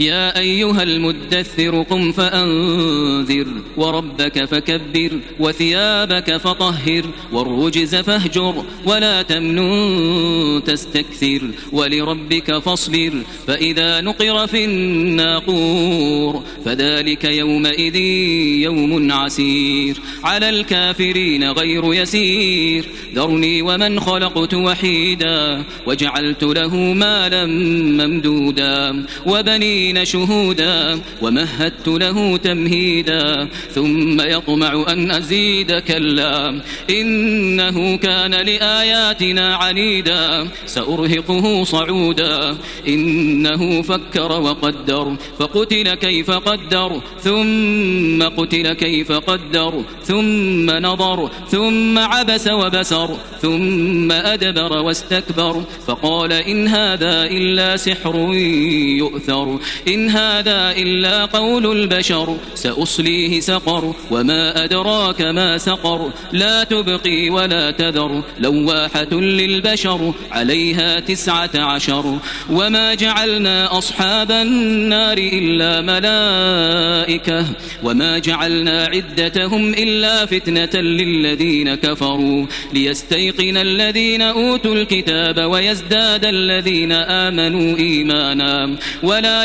يا أيها المدثر قم فأنذر وربك فكبر وثيابك فطهر والرجز فاهجر ولا تمنن تستكثر ولربك فاصبر فإذا نقر في الناقور فذلك يومئذ يوم عسير على الكافرين غير يسير ذرني ومن خلقت وحيدا وجعلت له مالا ممدودا وبنين شهودا ومهدت له تمهيدا ثم يطمع أن أزيد كلا إنه كان لآياتنا عنيدا سأرهقه صعودا إنه فكر وقدر فقتل كيف قدر ثم قتل كيف قدر ثم نظر ثم عبس وبسر ثم أدبر واستكبر فقال إن هذا إلا سحر يؤثر إن هذا إلا قول البشر سأصليه سقر وما أدراك ما سقر. لا تبقي ولا تذر لواحة للبشر عليها تسعة عشر. وما جعلنا أصحاب النار إلا ملائكة وما جعلنا عدتهم إلا فتنة للذين كفروا. ليستيقن الذين أوتوا الكتاب ويزداد الذين آمنوا إيمانا. ولا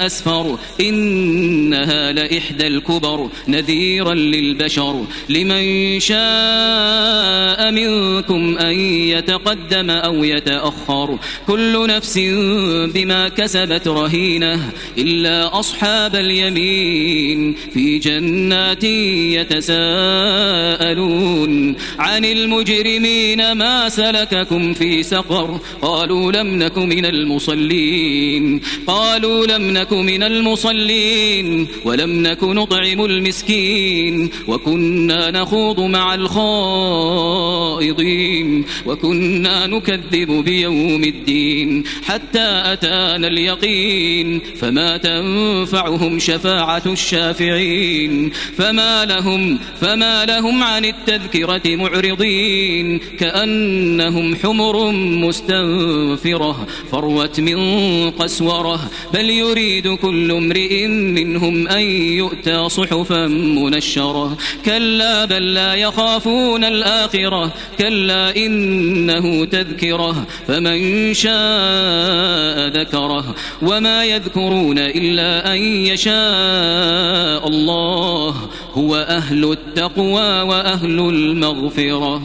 أسفر إنها لإحدى الكبر نذيرا للبشر. لمن شاء منكم أن يتقدم أو يتأخر. كل نفس بما كسبت رهينة إلا أصحاب اليمين في جنات يتساءلون. عن المجرمين ما سلككم في سقر؟ قالوا لم نك من المصلين. قالوا لم نك من المصلين ولم نك نطعم المسكين وكنا نخوض مع الخائضين وكنا نكذب بيوم الدين حتى أتانا اليقين فما تنفعهم شفاعة الشافعين فما لهم فما لهم عن التذكرة معرضين كأنهم حمر مستنفرة فروت من قسورة بل يريد كل امرئ منهم أن يؤتى صحفا منشرة. كلا بل لا يخافون الآخرة. كلا إنه تذكرة. فمن شاء ذكره. وما يذكرون إلا أن يشاء الله. هو أهل التقوى وأهل المغفرة.